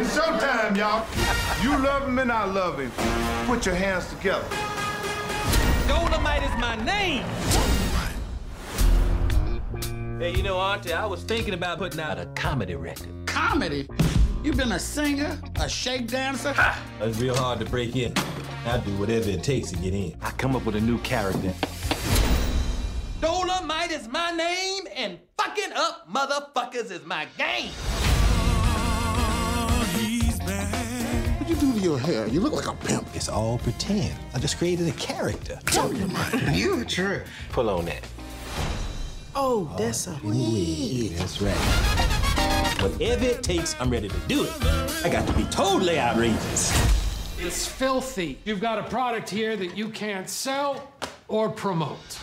It's showtime, y'all. You love him and I love him. Put your hands together. Dolemite is my name. Hey, you know, Auntie, I was thinking about putting out a comedy record. Comedy? You've been a singer, a shake dancer? It's real hard to break in. I'll do whatever it takes to get in. I come up with a new character. Dolemite is my name, and fucking up motherfuckers is my game. What you your hair? You look like a pimp. It's all pretend. I just created a character. You a trip. Pull on that. Oh, that's a wig. That's right. Whatever it takes, I'm ready to do it. I got to be totally outrageous. It's filthy. You've got a product here that you can't sell or promote.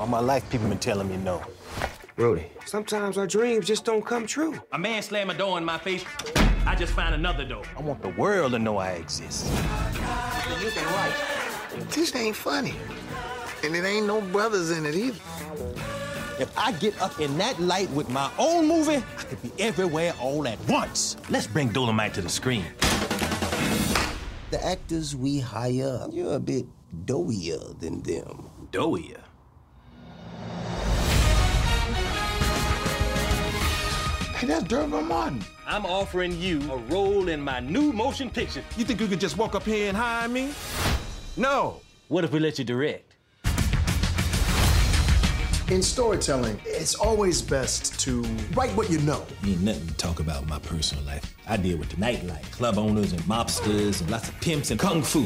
All my life, people been telling me no. Rudy, sometimes our dreams just don't come true. A man slammed a door in my face, I just find another door. I want the world to know I exist. You've been right. This ain't funny. And it ain't no brothers in it either. If I get up in that light with my own movie, I could be everywhere all at once. Let's bring Dolemite to the screen. The actors we hire, you're a bit doughier than them. Doughier. Hey, that's D'Urville Martin. I'm offering you a role in my new motion picture. You think you could just walk up here and hire me? No. What if we let you direct? In storytelling, it's always best to write what you know. Ain't nothing to talk about my personal life. I deal with the nightlife, club owners and mobsters and lots of pimps and kung fu.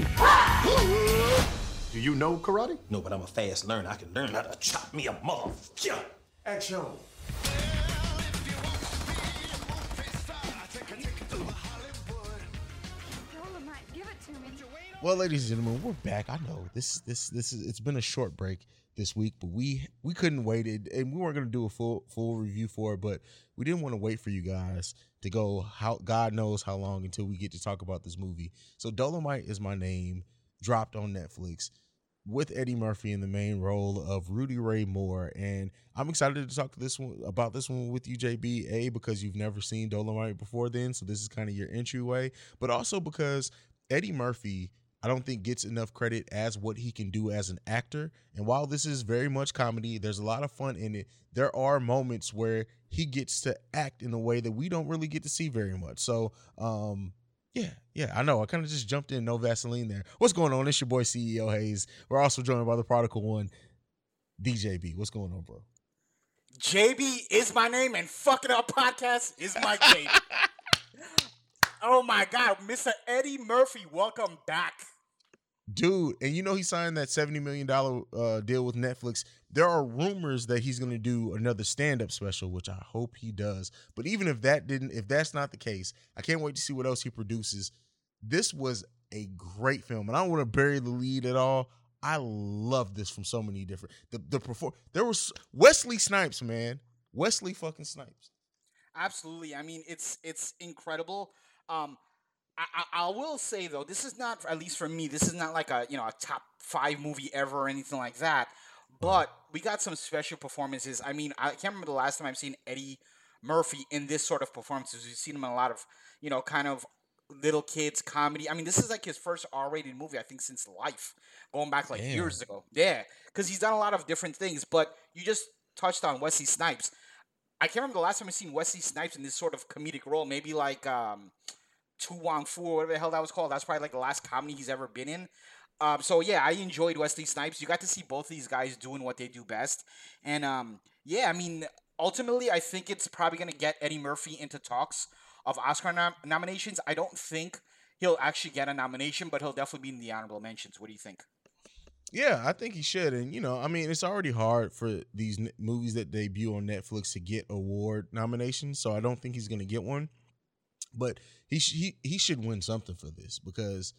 Do you know karate? No, but I'm a fast learner. I can learn how to chop me a motherfucker. Action. Well, ladies and gentlemen, we're back. I know this this this is it's been a short break this week, but we we couldn't wait it, and we weren't gonna do a full full review for it, but we didn't want to wait for you guys to go how God knows how long until we get to talk about this movie. So Dolemite is my name, dropped on Netflix with Eddie Murphy in the main role of Rudy Ray Moore, and I'm excited to talk to this one about this one with you, JB. A because you've never seen Dolemite before, then, so this is kind of your entryway, but also because Eddie Murphy. I don't think gets enough credit as what he can do as an actor. And while this is very much comedy, there's a lot of fun in it. There are moments where he gets to act in a way that we don't really get to see very much. So, um, yeah, yeah, I know. I kind of just jumped in, no Vaseline there. What's going on? It's your boy CEO Hayes. We're also joined by the prodigal one, DJB. What's going on, bro? JB is my name, and fucking up podcast is my game. oh my god, Mr. Eddie Murphy, welcome back. Dude, and you know he signed that $70 million uh, deal with Netflix. There are rumors that he's going to do another stand-up special, which I hope he does. But even if that didn't, if that's not the case, I can't wait to see what else he produces. This was a great film, and I don't want to bury the lead at all. I love this from so many different the the perform. There was Wesley Snipes, man. Wesley fucking Snipes. Absolutely. I mean, it's it's incredible. Um, I, I, will say though, this is not at least for me. This is not like a you know a top five movie ever or anything like that. But we got some special performances. I mean, I can't remember the last time I've seen Eddie Murphy in this sort of performances. We've seen him in a lot of you know kind of little kids comedy. I mean, this is like his first R-rated movie I think since Life, going back like Damn. years ago. Yeah, because he's done a lot of different things. But you just touched on Wesley Snipes. I can't remember the last time I've seen Wesley Snipes in this sort of comedic role. Maybe like um, To Wong Foo or whatever the hell that was called. That's probably like the last comedy he's ever been in. Um, so yeah, I enjoyed Wesley Snipes. You got to see both these guys doing what they do best, and um, yeah, I mean, ultimately, I think it's probably gonna get Eddie Murphy into talks of Oscar nom- nominations. I don't think he'll actually get a nomination, but he'll definitely be in the honorable mentions. What do you think? Yeah, I think he should. And you know, I mean, it's already hard for these n- movies that debut on Netflix to get award nominations, so I don't think he's going to get one. But he he he should win something for this because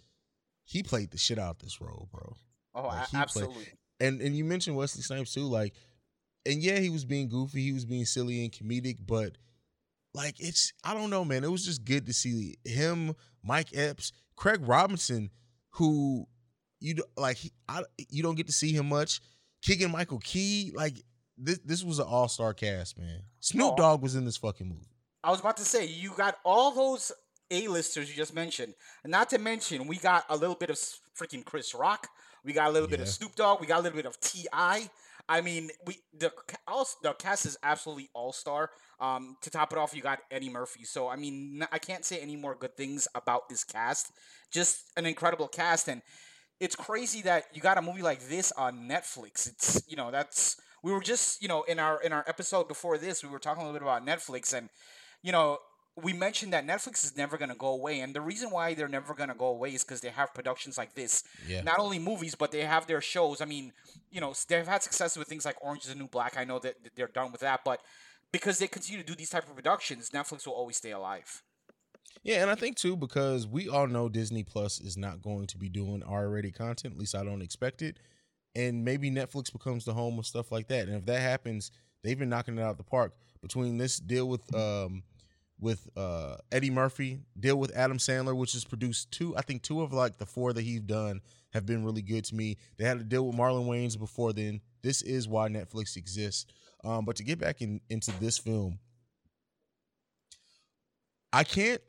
he played the shit out this role, bro. Oh, Like, a- he played- absolutely. and and you mentioned Wesley Snipes too, like, and yeah, he was being goofy, he was being silly and comedic, but like it's I don't know, man. It was just good to see him, Mike Epps, Craig Robinson, who you like he, I, you don't get to see him much. Keegan Michael Key, like this this was an all star cast, man. Snoop Oh. Dogg was in this fucking movie. I was about to say you got all those A-listers you just mentioned. Not to mention we got a little bit of freaking Chris Rock. We got a little bit of Yeah. Snoop Dogg. We got a little bit of Ti. I mean, we the all, the cast is absolutely all star. Um, to top it off, you got Eddie Murphy. So I mean, I can't say any more good things about this cast. Just an incredible cast, and it's crazy that you got a movie like this on Netflix. It's you know that's we were just you know in our in our episode before this we were talking a little bit about Netflix and you know we mentioned that Netflix is never going to go away and the reason why they're never going to go away is because they have productions like this. Yeah. Not only movies but they have their shows. I mean, you know, they've had success with things like Orange is the New Black. I know that they're done with that, but because they continue to do these type of productions, Netflix will always stay alive. Yeah, and I think too because we all know Disney Plus is not going to be doing R-rated content. At least I don't expect it. And maybe Netflix becomes the home of stuff like that. And if that happens, they've been knocking it out of the park between this deal with um with uh Eddie Murphy, deal with Adam Sandler, which has produced two, I think two of like the four that he's done have been really good to me. They had to deal with Marlon Wayans before then. This is why Netflix exists. Um, but to get back in, into this film, I can't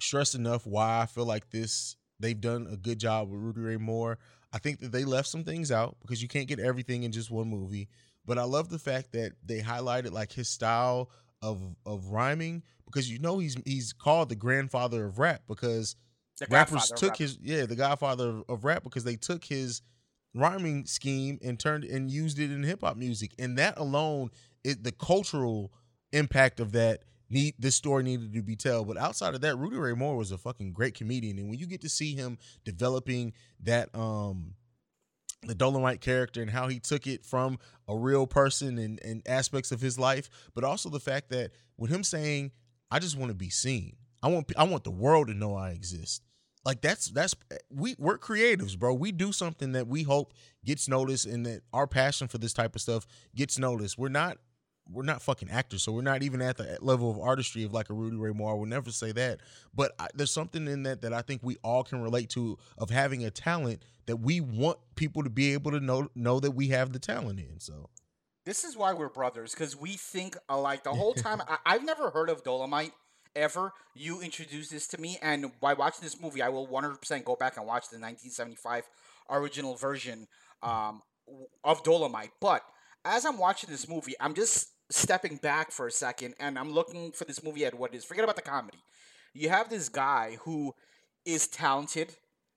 stress enough why I feel like this they've done a good job with Rudy Ray Moore. I think that they left some things out because you can't get everything in just one movie. But I love the fact that they highlighted like his style of of rhyming because you know he's he's called the grandfather of rap because The rappers took rap. his yeah the godfather of, of rap because they took his rhyming scheme and turned and used it in hip hop music. And that alone it the cultural impact of that need this story needed to be told but outside of that Rudy Ray Moore was a fucking great comedian. And when you get to see him developing that um the Dolemite character and how he took it from a real person and, and aspects of his life, but also the fact that with him saying, "I just want to be seen. I want I want the world to know I exist." Like that's that's we we're creatives, bro. We do something that we hope gets noticed and that our passion for this type of stuff gets noticed. We're not we're not fucking actors, so we're not even at the level of artistry of like a Rudy Ray Moore. I will never say that, but I, there's something in that that I think we all can relate to of having a talent that we want people to be able to know know that we have the talent in. So This is why we're brothers because we think alike the whole time. I, I've never heard of Dolemite ever. You introduced this to me, and by watching this movie, I will 100% go back and watch the 1975 original version um, of Dolemite. But as I'm watching this movie, I'm just stepping back for a second and I'm looking for this movie at what it is. Forget about the comedy. You have this guy who is talented.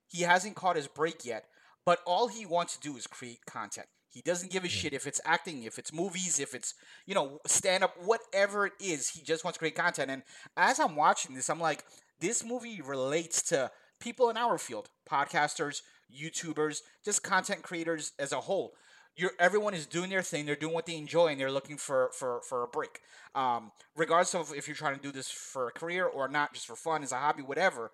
He hasn't caught his break yet, but all he wants to do is create content. He doesn't give a shit if it's acting, if it's movies, if it's, you know, stand up, whatever it is. He just wants to create content. And as I'm watching this, I'm like, this movie relates to people in our field podcasters, YouTubers, just content creators as a whole. You're, everyone is doing their thing. They're doing what they enjoy, and they're looking for for for a break. Um, regardless of if you're trying to do this for a career or not, just for fun, as a hobby, whatever.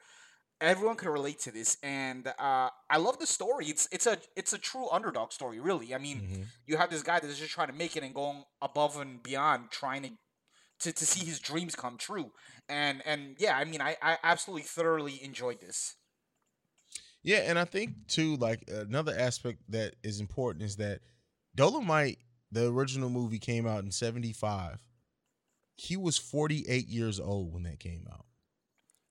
Everyone can relate to this, and uh, I love the story. It's it's a it's a true underdog story, really. I mean, you have this guy that's just trying to make it and going above and beyond, trying to to, to see his dreams come true. And and yeah, I mean, I, I absolutely thoroughly enjoyed this. Yeah, and I think too, like another aspect that is important is that Dolemite, the original movie, came out in '75. He was 48 years old when that came out.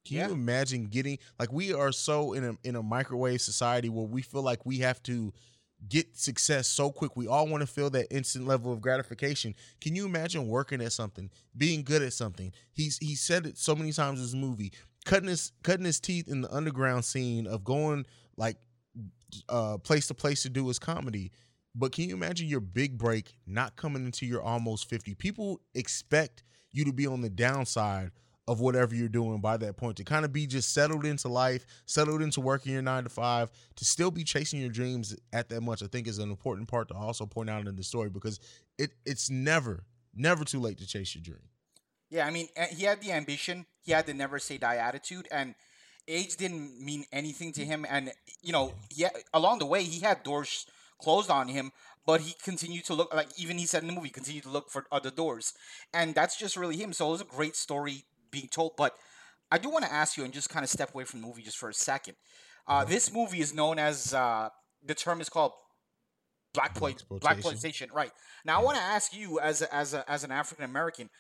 Can Yeah. you imagine getting like we are so in a in a microwave society where we feel like we have to get success so quick. We all want to feel that instant level of gratification. Can you imagine working at something, being good at something? He's he said it so many times in this movie, cutting his cutting his teeth in the underground scene of going like uh place to place to do his comedy. But can you imagine your big break not coming into your almost 50? People expect you to be on the downside of whatever you're doing by that point to kind of be just settled into life, settled into working your nine to five, to still be chasing your dreams at that much, I think is an important part to also point out in the story because it it's never, never too late to chase your dream. Yeah, I mean, uh, he had the ambition. He had the never say die attitude, and age didn't mean anything to him. And you know, yeah, along the way, he had doors closed on him, but he continued to look like even he said in the movie, continued to look for other doors, and that's just really him. So it was a great story being told. But I do want to ask you and just kind of step away from the movie just for a second. Uh, this movie is known as uh, the term is called black ploy, blaxploitation. Right now, I want to ask you as a, as a, as an African American,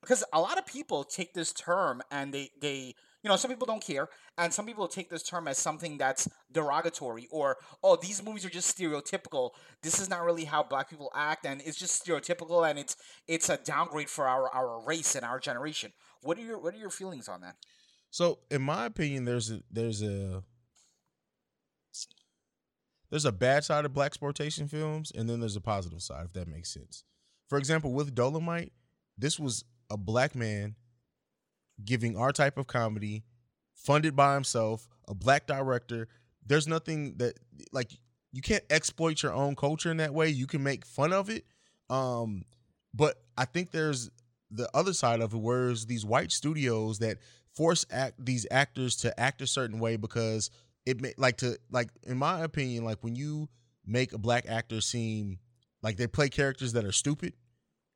because a lot of people take this term and they they you know some people don't care and some people take this term as something that's derogatory or oh these movies are just stereotypical. This is not really how black people act and it's just stereotypical and it's it's a downgrade for our our race and our generation. What are your what are your feelings on that? So, in my opinion, there's a there's a there's a bad side of blaxploitation films, and then there's a positive side, if that makes sense. For example, with Dolemite, this was a black man giving our type of comedy, funded by himself, a black director. There's nothing that like you can't exploit your own culture in that way. You can make fun of it, um, but I think there's the other side of it, whereas these white studios that force act these actors to act a certain way because it may like to like in my opinion, like when you make a black actor seem like they play characters that are stupid,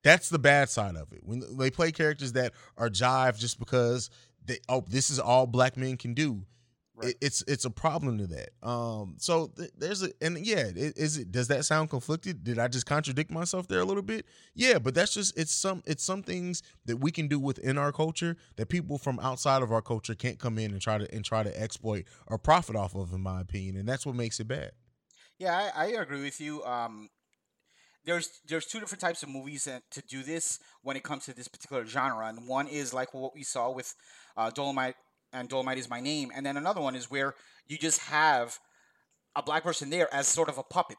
that's the bad side of it. When they play characters that are jive just because they oh this is all black men can do. It, it's it's a problem to that. Um, so th- there's a and yeah, it, is it does that sound conflicted? Did I just contradict myself there a little bit? Yeah, but that's just it's some it's some things that we can do within our culture that people from outside of our culture can't come in and try to and try to exploit or profit off of, in my opinion, and that's what makes it bad. Yeah, I, I agree with you. Um, there's there's two different types of movies that, to do this when it comes to this particular genre, and one is like what we saw with uh, Dolemite and Dolemite is my name, and then another one is where you just have a black person there as sort of a puppet,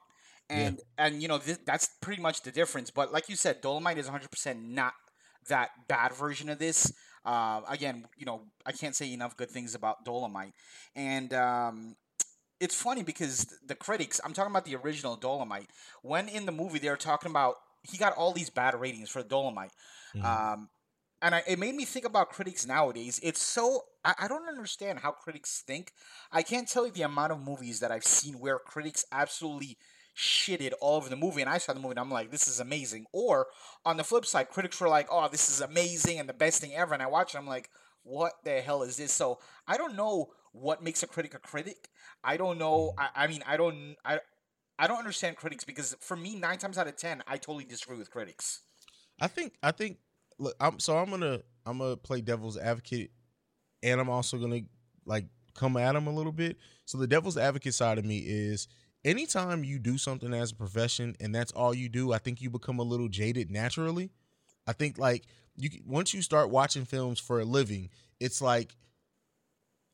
and and you know th- that's pretty much the difference. But like you said, Dolemite is 100 percent not that bad version of this. Uh, again, you know, I can't say enough good things about Dolemite, and um, it's funny because the critics, I'm talking about the original Dolemite, when in the movie they're talking about he got all these bad ratings for Dolemite. Um, and I, it made me think about critics nowadays. It's so I, I don't understand how critics think. I can't tell you the amount of movies that I've seen where critics absolutely shitted all over the movie, and I saw the movie and I'm like, this is amazing. Or on the flip side, critics were like, oh, this is amazing and the best thing ever, and I watch it, I'm like, what the hell is this? So I don't know what makes a critic a critic. I don't know. I, I mean, I don't. I I don't understand critics because for me, nine times out of ten, I totally disagree with critics. I think I think look, I'm so I'm gonna I'm gonna play devil's advocate, and I'm also gonna like come at him a little bit. So the devil's advocate side of me is anytime you do something as a profession and that's all you do, I think you become a little jaded naturally. I think like you once you start watching films for a living, it's like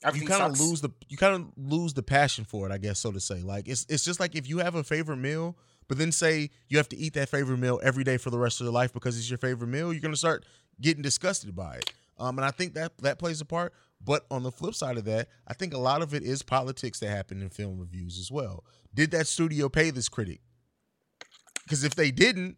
Everything you kind of lose the you kind of lose the passion for it, I guess so to say. Like it's it's just like if you have a favorite meal, but then say you have to eat that favorite meal every day for the rest of your life because it's your favorite meal, you're gonna start getting disgusted by it. Um, and I think that that plays a part. But on the flip side of that, I think a lot of it is politics that happen in film reviews as well. Did that studio pay this critic? Because if they didn't,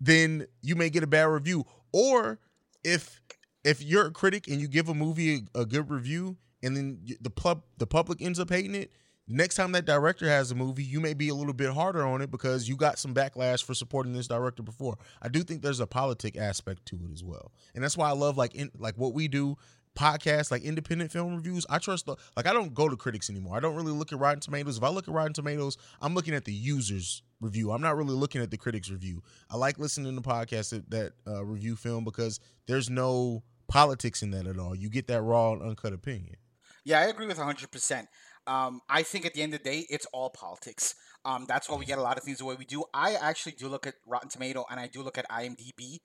then you may get a bad review. Or if if you're a critic and you give a movie a, a good review and then the pub the public ends up hating it, next time that director has a movie, you may be a little bit harder on it because you got some backlash for supporting this director before. I do think there's a politic aspect to it as well, and that's why I love like in, like what we do podcasts like independent film reviews. I trust the like i don't go to critics anymore. I don't really look at rotten tomatoes. If i look at rotten tomatoes i'm looking at the users review. I'm not really looking at the critics review. I like listening to podcasts that, that uh, review film because there's no politics in that at all. You get that raw and uncut opinion Yeah, I agree with 100%. Um, I think at the end of the day, it's all politics. Um, that's why we get a lot of things the way we do. I actually do look at Rotten Tomato and I do look at IMDb,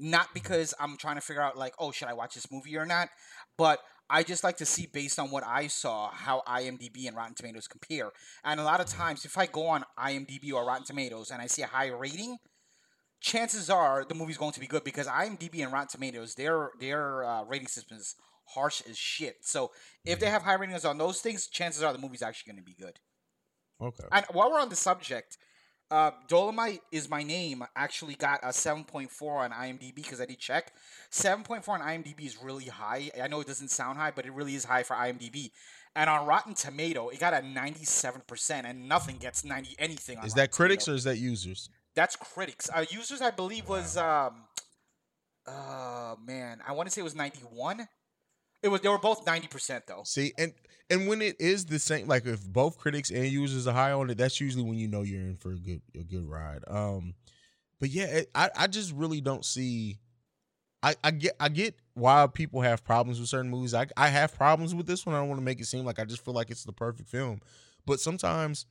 not because I'm trying to figure out, like, oh, should I watch this movie or not? But I just like to see, based on what I saw, how IMDb and Rotten Tomatoes compare. And a lot of times, if I go on IMDb or Rotten Tomatoes and I see a high rating, chances are the movie's going to be good because IMDb and Rotten Tomatoes, their their uh, rating system is harsh as shit. So if they have high ratings on those things, chances are the movie's actually going to be good. okay And while we're on the subject, uh, Dolemite is my name. Actually got a seven point four on IMDb because I did check. Seven point four on IMDb is really high. I know it doesn't sound high, but it really is high for IMDb. And on Rotten Tomato, it got a ninety-seven percent, and nothing gets ninety anything. On is Rotten that critics Tomato. or is that users That's critics. Uh, users, I believe, was um, uh, man, I want to say it was ninety-one. It was. They were both ninety percent though. See, and and when it is the same, like if both critics and users are high on it, that's usually when you know you're in for a good a good ride. Um, but yeah, it, I I just really don't see I, I get I get why people have problems with certain movies. I I have problems with this one. I don't want to make it seem like I just feel like it's the perfect film. But sometimes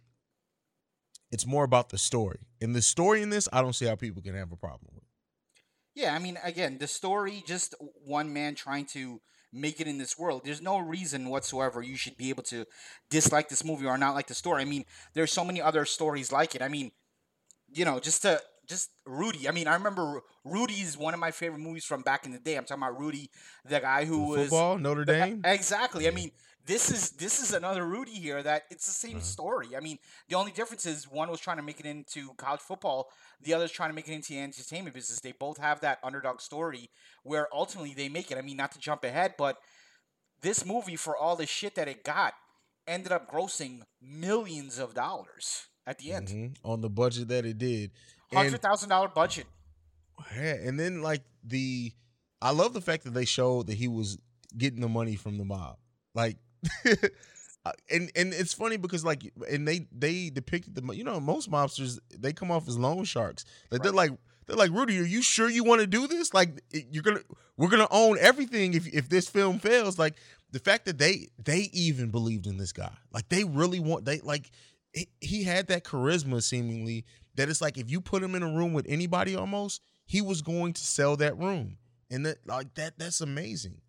it's more about the story. And the story in this, I don't see how people can have a problem with. Yeah, I mean, again, the story, just one man trying to make it in this world. There's no reason whatsoever you should be able to dislike this movie or not like the story. I mean, there's so many other stories like it. I mean, you know, just to just Rudy. I mean, I remember Rudy is one of my favorite movies from back in the day. I'm talking about Rudy, the guy who The was football, Notre Dame? Exactly. I mean, this is this is another Rudy here that it's the same story. I mean, the only difference is one was trying to make it into college football, the other's trying to make it into the entertainment business. They both have that underdog story where ultimately they make it. I mean, not to jump ahead, but this movie for all the shit that it got ended up grossing millions of dollars at the end. Mhm. On the budget that it did. Hundred thousand dollar budget. Yeah, and then like the I love the fact that they showed that he was getting the money from the mob. Like Uh, and and it's funny because like and they they depicted the you know most mobsters they come off as loan sharks. Like they're like they're like Rudy, are you sure you want to do this? Like you're gonna we're gonna own everything if if this film fails. Like the fact that they they even believed in this guy, like they really want they like he, he had that charisma seemingly that it's like if you put him in a room with anybody almost he was going to sell that room and that like that that's amazing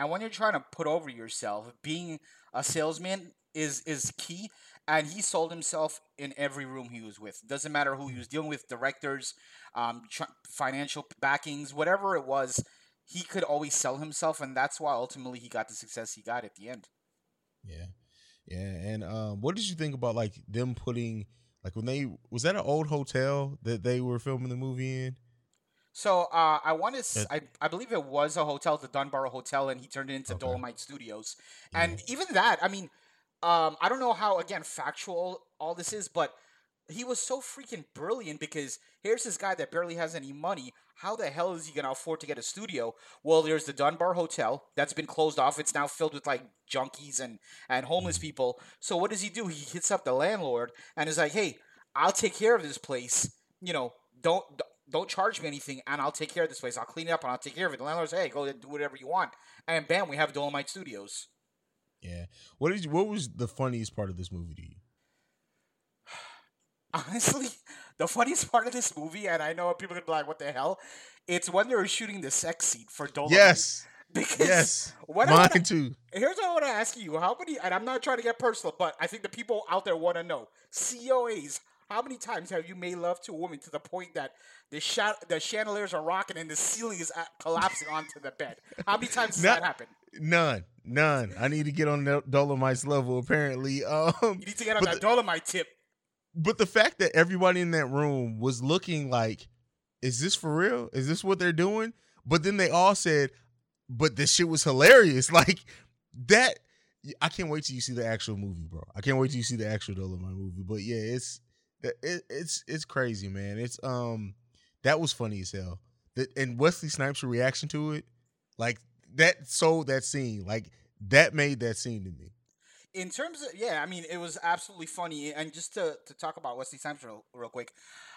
And when you're trying to put over yourself, being a salesman is is key. And he sold himself in every room he was with. Doesn't matter who he was dealing with, directors, um, tr- financial backings, whatever it was. He could always sell himself, and that's why ultimately he got the success he got at the end. yeah yeah and um what did you think about like them putting like when they was that an old hotel that they were filming the movie in So uh, I want to, I, I believe it was a hotel, the Dunbar Hotel, and he turned it into Dolemite Studios. And even that, I mean, um, I don't know how again factual all this is, but he was so freaking brilliant because here's this guy that barely has any money. How the hell is he gonna afford to get a studio? Well, there's the Dunbar Hotel that's been closed off. It's now filled with like junkies and and homeless people. So what does he do? He hits up the landlord and is like, "Hey, I'll take care of this place. You know, don't don't charge me anything, and I'll take care of this place. I'll clean it up and I'll take care of it." The landlord's, "Hey, go do whatever you want," and bam, we have Dolemite Studios. yeah what you what was the funniest part of this movie to you honestly, the funniest part of this movie, and I know people are gonna be like, "What the hell?" It's when they were shooting the sex scene for Dolemite. yes because yes what I mine wanna- too Here's what I want to ask you: How many? And I'm not trying to get personal, but I think the people out there want to know. COAs. How many times have you made love to a woman to the point that the sha- the chandeliers are rocking and the ceiling is uh, collapsing onto the bed? How many times does Not- that happen? none none i need to get on Dol- dolemite's level apparently um You need to get on that the- Dolemite tip. but the fact that everybody in that room was looking like, is this for real? Is this what they're doing? But then they all said, but this shit was hilarious. Like that. I can't wait till you see the actual movie, bro. I can't wait till you see the actual Dolemite movie. But yeah, it's it, it's it's crazy, man. It's um that was funny as hell. That and Wesley Snipes' reaction to it, like that sold that scene. Like that made that scene to me. in terms of yeah, I mean it was absolutely funny. And just to, to talk about Wesley Snipes real, real quick,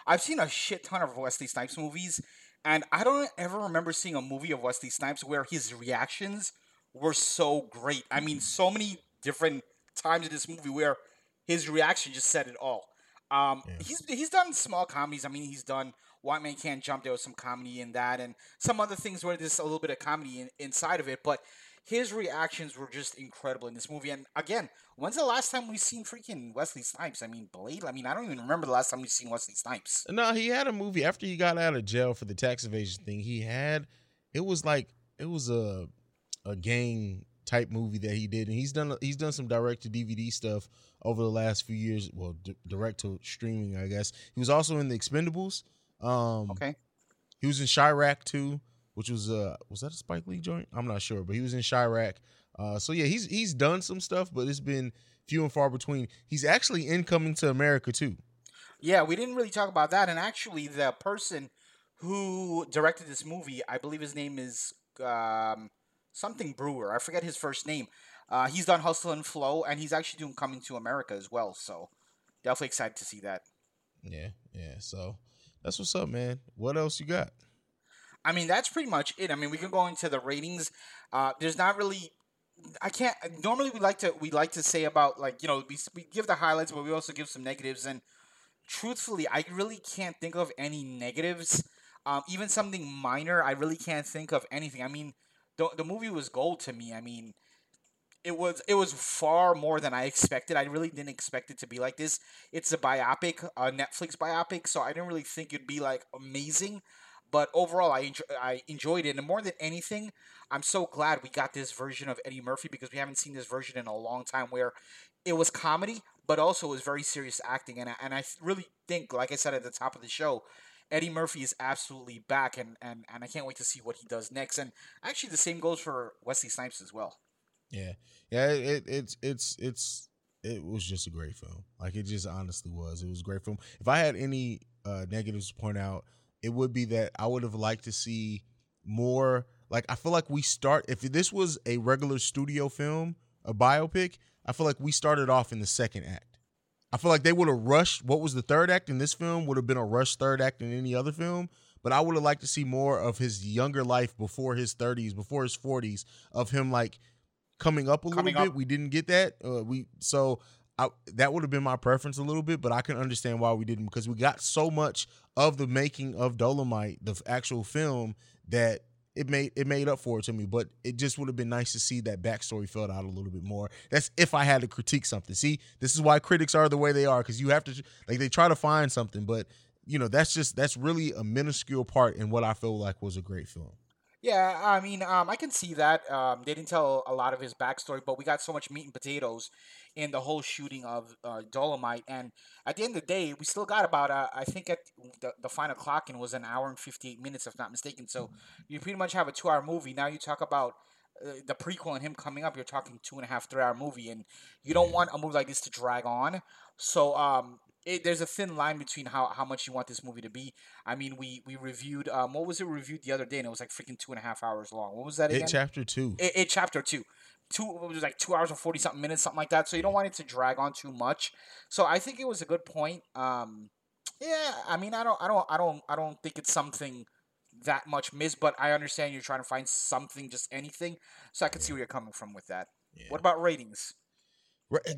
I've seen a shit ton of Wesley Snipes movies, and I don't ever remember seeing a movie of Wesley Snipes where his reactions were so great. I mean, so many different times in this movie where his reaction just said it all. Um, he's he's done small comedies. I mean, he's done White Man Can't Jump. There was some comedy in that, and some other things where there's a little bit of comedy in, inside of it. But his reactions were just incredible in this movie. And again, when's the last time we've seen freaking Wesley Snipes? I mean, Blade. I mean, I don't even remember the last time we've seen Wesley Snipes. No, he had a movie after he got out of jail for the tax evasion thing. He had it was like it was a a gang type movie that he did, and he's done he's done some direct to DVD stuff over the last few years. Well, d- direct to streaming, I guess. He was also in the Expendables. Um, Okay. He was in Chi-Raq too, which was uh was that a Spike Lee joint? I'm not sure, but he was in Chi-Raq. Uh, so yeah, he's he's done some stuff, but it's been few and far between. He's actually in Coming to America too. Yeah, we didn't really talk about that. And actually, the person who directed this movie, I believe his name is um, something Brewer. I forget his first name. Uh, he's done Hustle and Flow, and he's actually doing Coming to America as well. So definitely excited to see that. Yeah, yeah. So that's what's up, man. What else you got? I mean, that's pretty much it. I mean, we can go into the ratings. Uh, there's not really. I can't. Normally, we like to we like to say about like you know we we give the highlights, but we also give some negatives. And truthfully, I really can't think of any negatives. Um, even something minor, I really can't think of anything. I mean, the the movie was gold to me. I mean, it was it was far more than I expected. I really didn't expect it to be like this. It's a biopic, a Netflix biopic, so I didn't really think it'd be like amazing. But overall, I enjoy, I enjoyed it, and more than anything, I'm so glad we got this version of Eddie Murphy because we haven't seen this version in a long time, where it was comedy, but also was very serious acting, and I, and I really think, like I said at the top of the show, Eddie Murphy is absolutely back, and, and, and I can't wait to see what he does next. And actually, the same goes for Wesley Snipes as well. Yeah, yeah. It, it's it's it's it was just a great film. Like it just honestly was. It was a great film. If I had any uh, negatives to point out, it would be that I would have liked to see more. Like I feel like we start if this was a regular studio film, a biopic. I feel like we started off in the second act. I feel like they would have rushed. What was the third act in this film would have been a rushed third act in any other film. But I would have liked to see more of his younger life before his 30s, before his 40s, of him like coming up a Coming little bit. up. We didn't get that. Uh, we so I, that would have been my preference a little bit, but I can understand why we didn't because we got so much of the making of Dolemite, the actual film, that it made it made up for it to me. But it just would have been nice to see that backstory filled out a little bit more. That's if I had to critique something. See, this is why critics are the way they are because you have to like they try to find something, but you know that's just that's really a minuscule part in what I feel like was a great film. Yeah, I mean, um, I can see that. Um, they didn't tell a lot of his backstory, but we got so much meat and potatoes in the whole shooting of uh, Dolemite. And at the end of the day, we still got about, uh, I think at the, the final clock in was an hour and 58 minutes, if not mistaken. So you pretty much have a two hour movie. Now you talk about uh, the prequel and him coming up, you're talking two and a half, three hour movie. And you don't want a movie like this to drag on. So, um, it, there's a thin line between how, how much you want this movie to be. I mean, we we reviewed um, what was it reviewed the other day, and it was like freaking two and a half hours long. What was that again? It chapter two. It, it chapter two. Two it was like two hours and forty something minutes, something like that. So you don't want it to drag on too much. So I think it was a good point. Um, yeah, I mean, I don't, I don't, I don't, I don't think it's something that much missed, but I understand you're trying to find something, just anything. So I can see where you're coming from with that. What about ratings?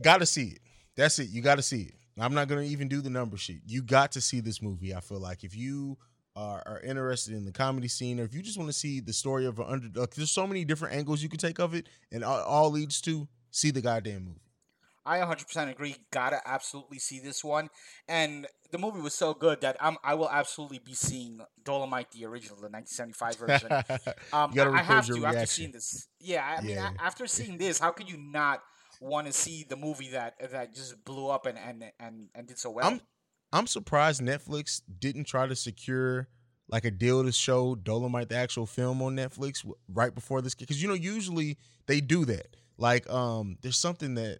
Got to see it. That's it. You got to see it. I'm not gonna even do the number sheet. You got to see this movie. I feel like if you are, are interested in the comedy scene, or if you just want to see the story of an underdog, there's so many different angles you can take of it, and all, all leads to see the goddamn movie. I 100% agree. Gotta absolutely see this one. And the movie was so good that I'm, I will absolutely be seeing Dolemite, the original, the 1975 version. Um, You gotta I I have record to your after seeing this. Yeah, I mean, Yeah. a- after seeing this, how could you not want to see the movie that that just blew up and and and, and did so well? I'm I'm surprised Netflix didn't try to secure like a deal to show Dolemite the actual film on Netflix right before this because you know usually they do that. Like um, there's something that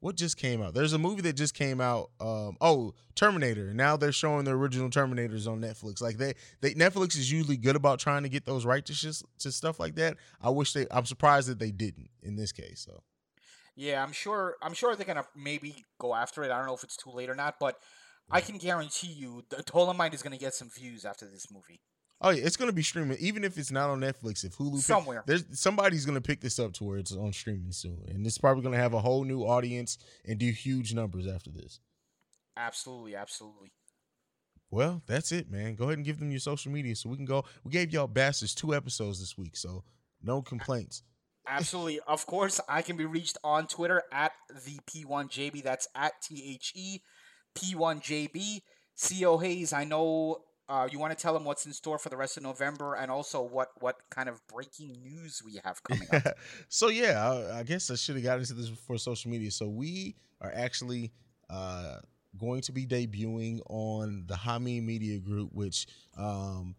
what just came out. There's a movie that just came out. Um, oh, Terminator. Now they're showing the original Terminators on Netflix. Like they, they Netflix is usually good about trying to get those right to, shis- to stuff like that. I wish they. I'm surprised that they didn't in this case. So Yeah, I'm sure. I'm sure they're gonna maybe go after it. I don't know if it's too late or not, but I can guarantee you, the Dolemite is gonna get some views after this movie. Oh yeah, it's gonna be streaming. Even if it's not on Netflix, if Hulu pick- Somewhere. there's somebody's gonna pick this up to where it's on streaming soon, and it's probably gonna have a whole new audience and do huge numbers after this. Absolutely, absolutely. Well, that's it, man. Go ahead and give them your social media so we can go. We gave y'all bastards two episodes this week, so no complaints. Absolutely. Of course, I can be reached on Twitter at the P1JB. That's at T H E P1JB. CO Hayes, I know uh, you want to tell them what's in store for the rest of November and also what, what kind of breaking news we have coming up. so yeah, I, I guess I should have got into this before social media. So we are actually uh, going to be debuting on the Hami Media Group, which um,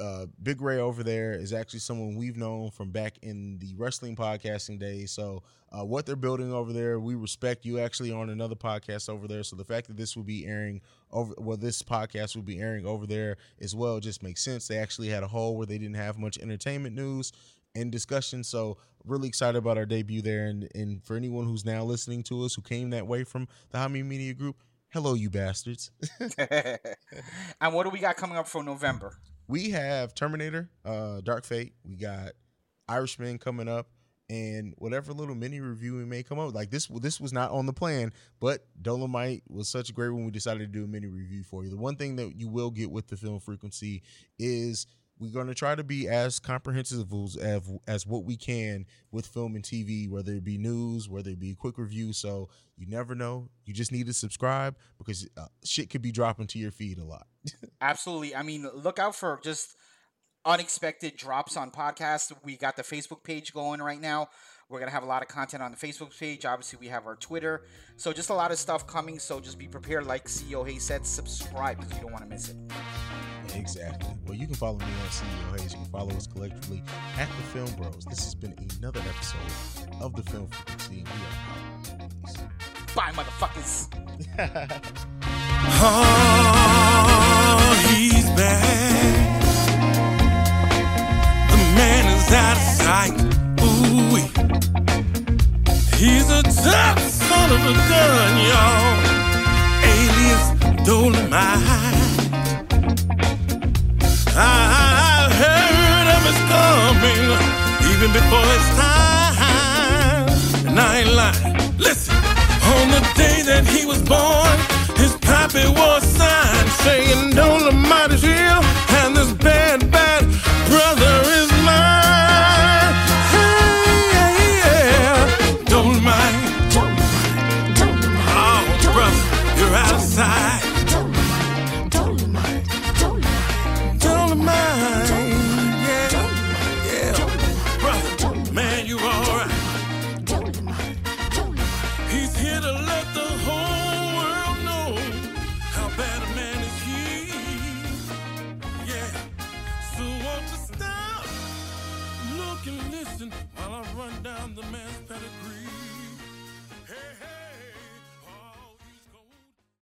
uh, Big Ray over there is actually someone we've known from back in the wrestling podcasting days. So uh, what they're building over there, we respect. You actually on another podcast over there, so the fact that this will be airing over, well, this podcast will be airing over there as well, just makes sense. They actually had a hole where they didn't have much entertainment news and discussion. So really excited about our debut there. And and for anyone who's now listening to us who came that way from the Hami Media Group, hello, you bastards. and what do we got coming up for November? We have Terminator, uh, Dark Fate. We got Irishman coming up, and whatever little mini review we may come up. Like this, this was not on the plan, but Dolemite was such a great one. We decided to do a mini review for you. The one thing that you will get with the film frequency is we're going to try to be as comprehensive as, as what we can with film and TV, whether it be news, whether it be quick review. So you never know. You just need to subscribe because uh, shit could be dropping to your feed a lot. Absolutely. I mean, look out for just unexpected drops on podcasts. We got the Facebook page going right now. We're going to have a lot of content on the Facebook page. Obviously, we have our Twitter. So, just a lot of stuff coming. So, just be prepared. Like CEO Hayes said, subscribe because you don't want to miss it. Exactly. Well, you can follow me on CEO Hayes. You can follow us collectively at the Film Bros. This has been another episode of the Film Frequency. and We are out. Bye, motherfuckers. Oh, he's back. The man is out of sight. Ooh, he's a tough son of a gun, y'all. Alias Dolemite. I heard of his coming even before his time. And I ain't lying. Listen, on the day that he was born, his pappy was signed saying Dolemite